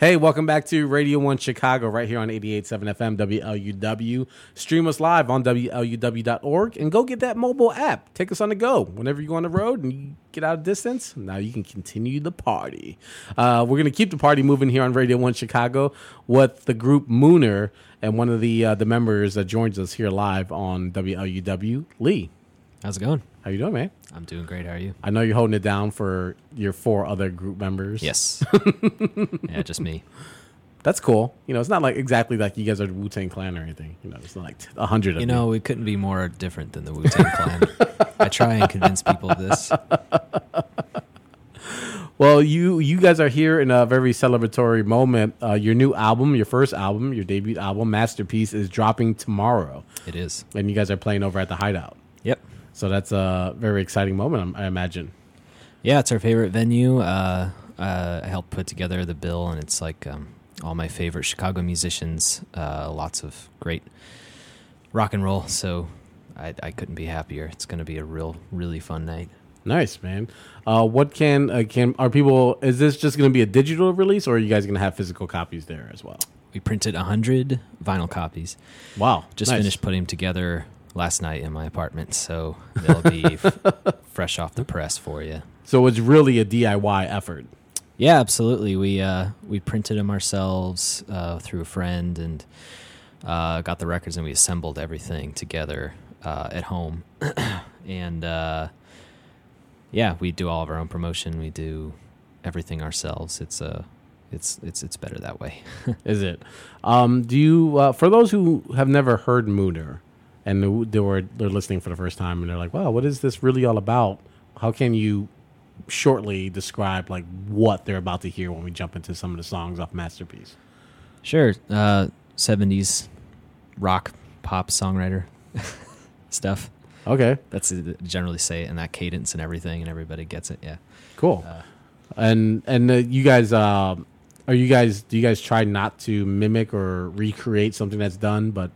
Hey, welcome back to Radio 1 Chicago, right here on 88.7 FM WLUW. Stream us live on WLUW.org and go get that mobile app. Take us on the go. Whenever you go on the road and you get out of distance, now you can continue the party. Uh, we're going to keep the party moving here on Radio 1 Chicago with the group Mooner and one of the uh, the members that joins us here live on WLUW, Lee. How's it going? How you doing, man? I'm doing great. How are you? I know you're holding it down for your four other group members. Yes. yeah, just me. That's cool. You know, it's not like exactly like you guys are the Wu Tang Clan or anything. You know, it's not like a hundred of You know, we couldn't be more different than the Wu Tang Clan. I try and convince people of this. Well, you you guys are here in a very celebratory moment. Uh, your new album, your first album, your debut album, Masterpiece, is dropping tomorrow, It is. and you guys are playing over at the Hideout. Yep. So that's a very exciting moment, I imagine. Yeah, it's our favorite venue. Uh, uh, I helped put together the bill, and it's like um, all my favorite Chicago musicians. Uh, lots of great rock and roll. So I, I couldn't be happier. It's going to be a real, really fun night. Nice, man. Uh, what can uh, can are people? Is this just going to be a digital release, or are you guys going to have physical copies there as well? We printed hundred vinyl copies. Wow, Just nice. finished putting them together last night in my apartment, so they'll be f- fresh off the press for you. So it's really a DIY effort. Yeah, absolutely. We uh, we printed them ourselves uh, through a friend and uh, got the records, and we assembled everything together uh, at home. and uh, yeah, we do all of our own promotion. We do everything ourselves. It's uh, it's it's it's better that way. Is it? Um, do you? Uh, for those who have never heard Mooner and they were they're listening for the first time and they're like, "Wow, what is this really all about?" How can you shortly describe like what they're about to hear when we jump into some of the songs off Masterpiece? sure, uh, '70s rock pop songwriter stuff. Okay, That's generally say it in that cadence and everything, and everybody gets it. Yeah. cool. Uh, and and uh, you guys, uh, are you guys? Do you guys try not to mimic or recreate something that's done, but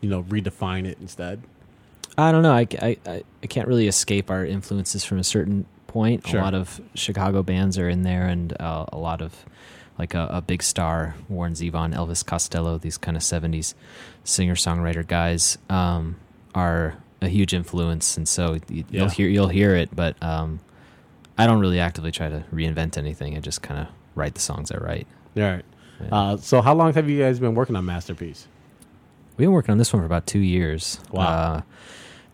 you know, redefine it instead? I don't know. I, I, I- can't really escape our influences from a certain point. Sure. A lot of Chicago bands are in there, and uh, a lot of like a, a big star, Warren Zevon, Elvis Costello, these kind of '70s singer songwriter guys um, are a huge influence, and so you, Yeah. you'll hear you'll hear it. But um, I don't really actively try to reinvent anything. I just kind of write the songs I write. All right. Yeah. Uh, so, how long have you guys been working on Masterpiece? We've been working on this one for about two years. Wow. Uh,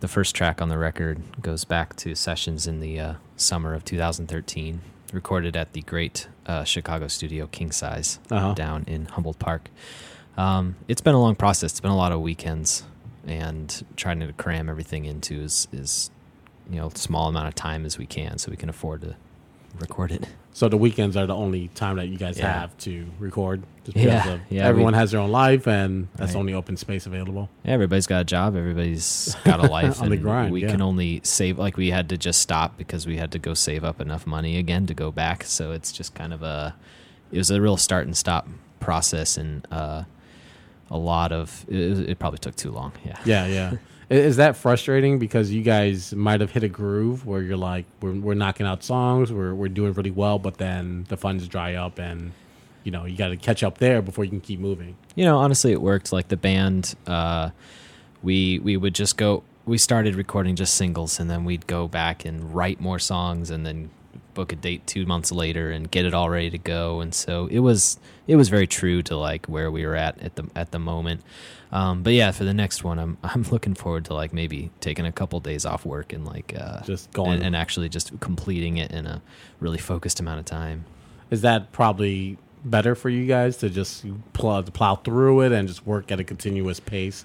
the first track on the record goes back to sessions in the uh, summer of 2013, recorded at the great uh, Chicago studio King Size Uh-huh. down in Humboldt Park. Um, it's been a long process. It's been a lot of weekends, and trying to cram everything into is, is you know small amount of time as we can, so we can afford to record it. So the weekends are the only time that you guys Yeah. have to record. Just because Yeah, of yeah, everyone we- has their own life, and that's the Right. only open space available. Yeah, everybody's got a job. Everybody's got a life. On the and grind, We yeah. can only save. Like we had to just stop because we had to go save up enough money again to go back. So it's just kind of a. It was a real start and stop process, and uh, a lot of. It, it probably took too long. Yeah. Yeah, yeah. Is that frustrating because you guys might have hit a groove where you're like, we're, we're knocking out songs, we're, we're doing really well, but then the funds dry up and, you know, you got to catch up there before you can keep moving. you know honestly it worked like the band uh we we would just go we started recording just singles and then we'd go back and write more songs and then book a date two months later and get it all ready to go and so it was it was very true to like where we were at at the at the moment um but yeah for the next one i'm i'm looking forward to like maybe taking a couple days off work and like uh Just going. and, and actually just completing it in a really focused amount of time Is that probably better for you guys to just plow, plow through it and just work at a continuous pace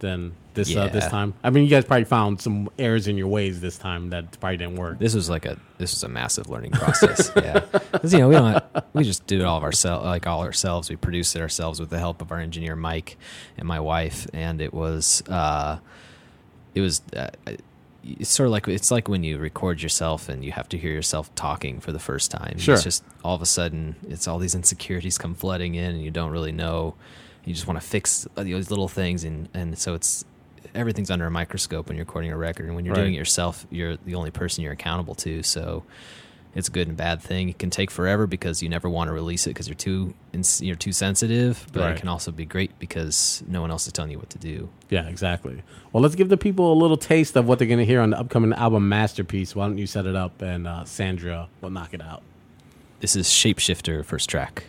than this uh, this Yeah. time? I mean, you guys probably found some errors in your ways this time that probably didn't work. This was like a this was a massive learning process. yeah, 'Cause, you know we don't we just do it all of ourselves like all ourselves. We produced it ourselves with the help of our engineer Mike and my wife, and it was uh, it was. Uh, it's sort of like it's like when you record yourself and you have to hear yourself talking for the first time. Sure. It's just all of a sudden it's all these insecurities come flooding in and you don't really know. You just want to fix these little things and and so it's everything's under a microscope when you're recording a record and when you're Right. doing it yourself you're the only person you're accountable to so it's a good and bad thing. It can take forever because you never want to release it because you're too you're too sensitive. But Right. it can also be great because no one else is telling you what to do. Yeah, exactly. Well, let's give the people a little taste of what they're going to hear on the upcoming album Masterpiece. Why don't you set it up and uh, Sandra will knock it out? This is Shapeshifter first track.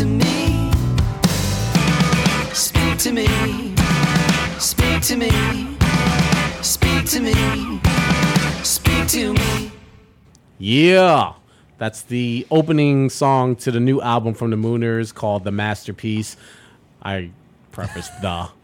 To me? Speak to me. Speak to me. Speak to me. Speak to me. Yeah. That's the opening song to the new album from the Mooners called The Masterpiece. I prefaced the.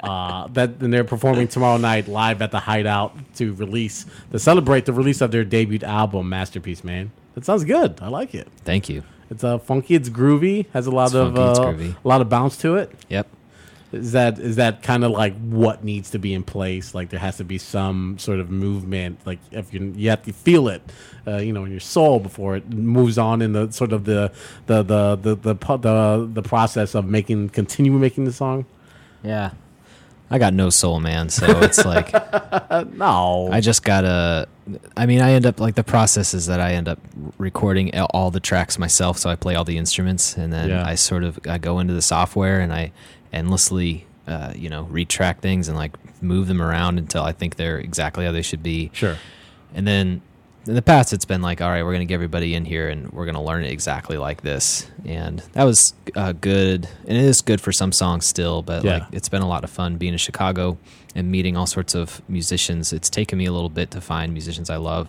Uh, that and they're performing tomorrow night live at the Hideout to release to celebrate the release of their debut album Masterpiece. Man, that sounds good. I like it. Thank you. It's uh, funky. It's groovy. Has a lot It's of funky, uh, a lot of bounce to it. Yep. Is that is that kind of like what needs to be in place? Like there has to be some sort of movement. Like if you you have to feel it, uh, you know, in your soul before it moves on in the sort of the the the the the the, the, the process of making continue making the song. Yeah. I got no soul, man. So it's like No, I just gotta. I mean, I end up like the process is that I end up recording all- the tracks myself. So I play all the instruments, and then Yeah. I sort of I go into the software and I endlessly, uh, you know, retrack things and like move them around until I think they're exactly how they should be. sure. And then in the past, it's been like, all right, we're going to get everybody in here and we're going to learn it exactly like this. And that was uh, good. And it is good for some songs still, but Yeah. like it's been a lot of fun being in Chicago and meeting all sorts of musicians. It's taken me a little bit to find musicians I love,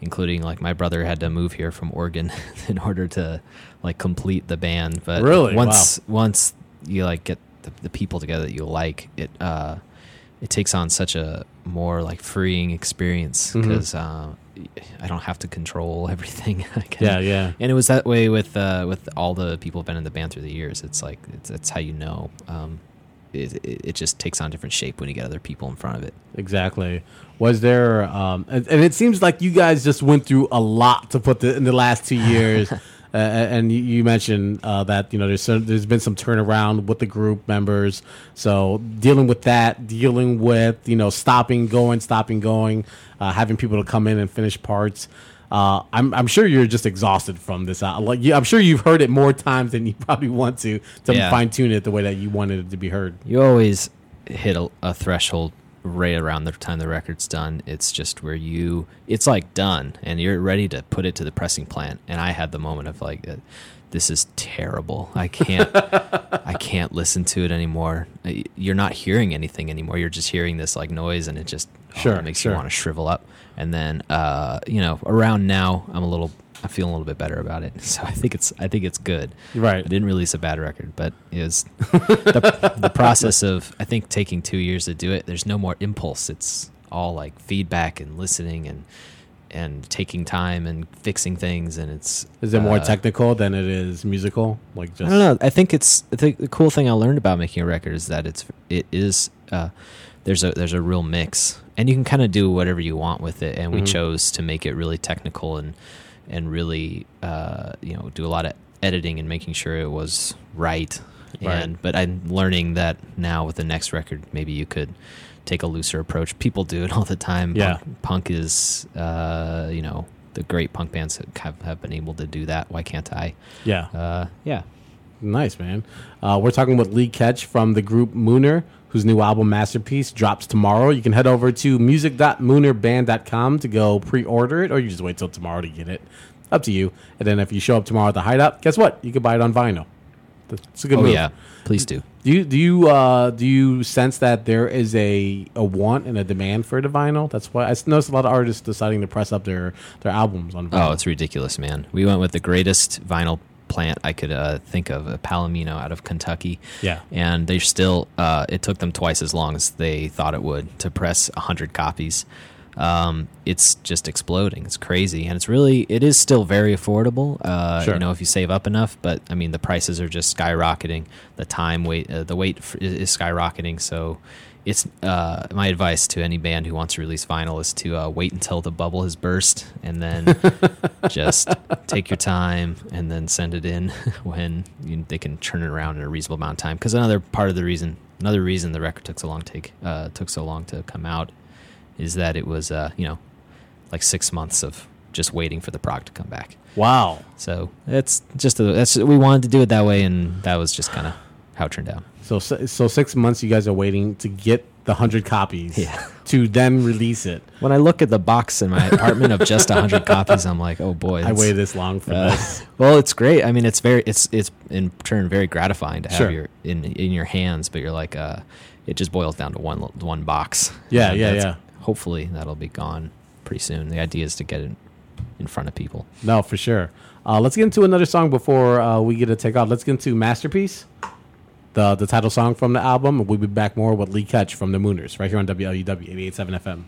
including like my brother had to move here from Oregon in order to like complete the band. But Really? once, once you like get the, the people together that you like, it, uh, it takes on such a more like freeing experience because uh, I don't have to control everything. Yeah, yeah. And it was that way with uh, with all the people who've been in the band through the years. It's like it's, it's how you know. Um, it, it, it just takes on different shape when you get other people in front of it. Exactly. Was there, um, and, and it seems like you guys just went through a lot to put the, in the last two years. Uh, and you, mentioned uh, that you know there's there's been some turnaround with the group members. So dealing with that, dealing with you know stopping, going, stopping, going, uh, having people to come in and finish parts. Uh, I'm, I'm sure you're just exhausted from this. Uh, like, I'm sure you've heard it more times than you probably want to to Yeah. fine tune it the way that you wanted it to be heard. you always hit a, a threshold right around the time the record's done. It's just where you, it's like done, and you're ready to put it to the pressing plant. And I had the moment of like, uh, this is terrible. I can't, I can't listen to it anymore. Uh, You're not hearing anything anymore. You're just hearing this like noise, and it just oh, Sure, it makes sure. you want to shrivel up. And then, uh, you know, around now, I'm a little. I'm feeling a little bit better about it, so I think it's I think it's good. Right. I didn't release a bad record, but it was the, the process of I think taking two years to do it. There's no more impulse. It's all like feedback and listening and and taking time and fixing things. And it's Is it more uh, technical than it is musical? Like just I don't know. I think it's I think the cool thing I learned about making a record is that it's it is uh, there's a there's a real mix, and you can kind of do whatever you want with it. And we Mhm. chose to make it really technical and and really uh, you know do a lot of editing and making sure it was right. Right. And but I'm learning that now with the next record, maybe you could take a looser approach. People do it all the time. Yeah. Punk, punk is uh, you know the great punk bands have, have been able to do that. Why can't I? yeah. Uh, yeah. Nice, man. Uh, we're talking with Lee Ketch from the group Mooner, whose new album Masterpiece drops tomorrow. You can head over to music.moonerband.com to go pre-order it, or you just wait till tomorrow to get it. Up to you. And then if you show up tomorrow at the Hideout, guess what? You can buy it on vinyl. That's a good Oh move. yeah, please do. Do you do you uh, do you sense that there is a, a want and a demand for the vinyl? That's why I noticed a lot of artists deciding to press up their, their albums on vinyl. Oh, it's ridiculous, man. We went with the greatest vinyl plant I could uh, think of, a Palomino out of Kentucky. Yeah. and they still. Uh, it took them twice as long as they thought it would to press hundred copies. Um, it's just exploding. It's crazy, and it's really. It is still very affordable. Uh, Sure. You know, if you save up enough, but I mean, the prices are just skyrocketing. The time wait, uh, the wait is skyrocketing. So. It's uh, my advice to any band who wants to release vinyl is to uh, wait until the bubble has burst and then just take your time and then send it in when you, they can turn it around in a reasonable amount of time. Because another part of the reason, another reason the record took so long to take uh, took so long to come out is that it was uh, you know like six months of just waiting for the prog to come back. Wow. So it's just a, that's we wanted to do it that way, and that was just kind of how it turned out. So so six months you guys are waiting to get the hundred copies Yeah. to then release it. When I look at the box in my apartment of just hundred copies, I'm like, oh boy, I waited this long for Uh, this. well, it's great. I mean, it's very, it's it's in turn very gratifying to have Sure. your in in your hands. But you're like, uh, it just boils down to one one box. Yeah, And yeah, yeah. Hopefully, that'll be gone pretty soon. The idea is to get it in front of people. No, for sure. Uh, let's get into another song before uh, we get to take off. Let's get into Masterpiece, the the title song from the album. We'll be back more with Lee Ketch from the Mooners right here on WLUW 887 FM.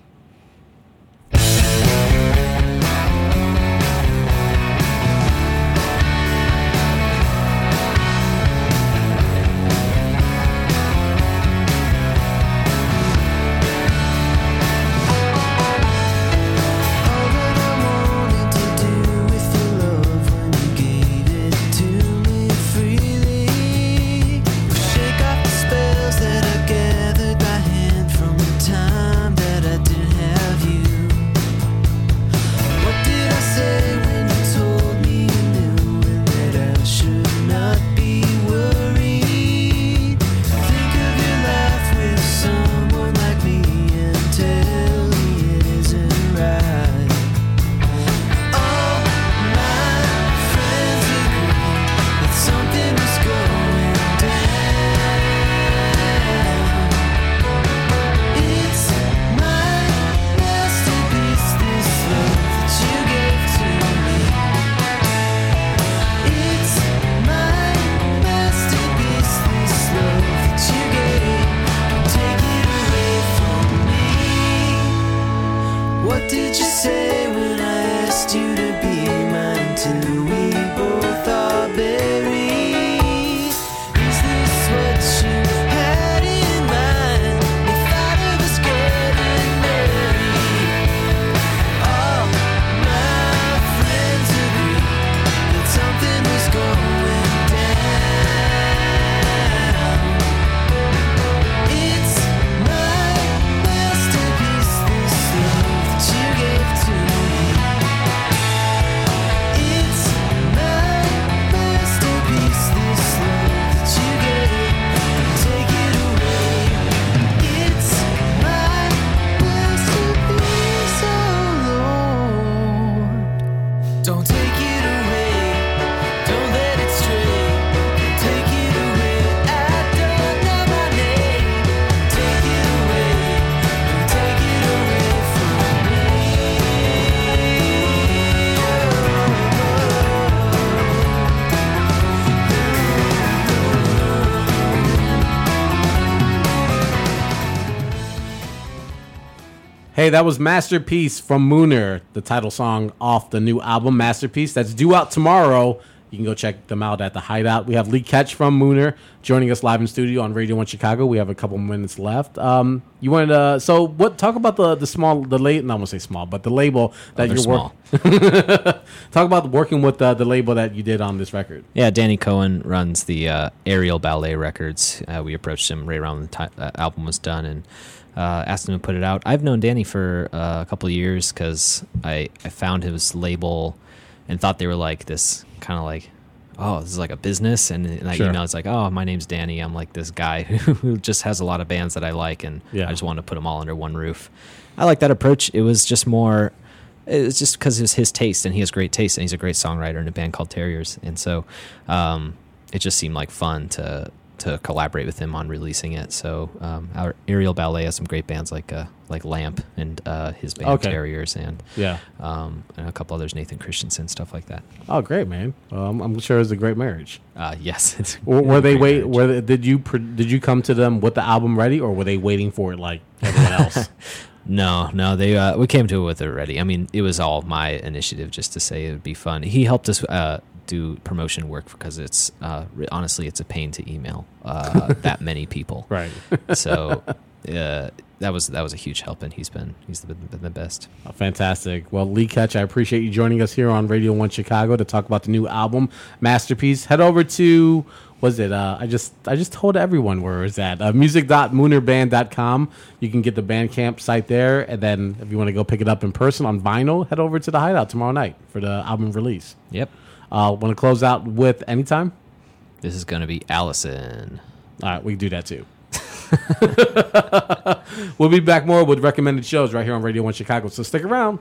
Hey, that was Masterpiece from Mooner, the title song off the new album Masterpiece. That's due out tomorrow. You can go check them out at the Hideout. We have Lee Ketch from Mooner joining us live in studio on Radio One Chicago. We have a couple minutes left. Um, you wanted to so what? Talk about the the small the late. Not to say small, but the label that they're you're working. Talk about working with uh, the label that you did on this record. Yeah, Danny Cohen runs the uh, Aerial Ballet Records. Uh, we approached him right around the time the album was done and uh, asked him to put it out. I've known Danny for uh, a couple of years because I, I found his label and thought they were like this kind of like, oh, this is like a business. And in that Sure. email, it's like, oh, my name's Danny. I'm like this guy who just has a lot of bands that I like, and Yeah. I just wanted to put them all under one roof. I like that approach. It was just more it was just because it was his taste and he has great taste and he's a great songwriter in a band called Terriers and so um, it just seemed like fun to to collaborate with him on releasing it. So um, our Aerial Ballet has some great bands like uh, like Lamp and uh, his band Okay. Terriers and Yeah. um, and a couple others, Nathan Christensen, stuff like that. Oh, great, man. Um, I'm sure it's a great marriage. Uh, yes, it's Were, were they wait? marriage. Were they, did you did you come to them with the album ready, or were they waiting for it like everyone else? No, no, they uh, we came to it with it already. I mean, it was all my initiative just to say it would be fun. He helped us uh, do promotion work because it's uh, honestly it's a pain to email uh, that many people. right. So uh, that was that was a huge help, and he's been he's been, been the best. Oh, Fantastic. Well, Lee Ketch, I appreciate you joining us here on Radio One Chicago to talk about the new album Masterpiece. Head over to was it? Uh, I just I just told everyone where it's at. Uh, music.moonerband.com. You can get the Bandcamp site there, and then if you want to go pick it up in person on vinyl, head over to the Hideout tomorrow night for the album release. Yep, Uh, want to close out with anytime? this is going to be Allison. All right, we can do that too. we'll be back more with recommended shows right here on Radio One Chicago. So stick around.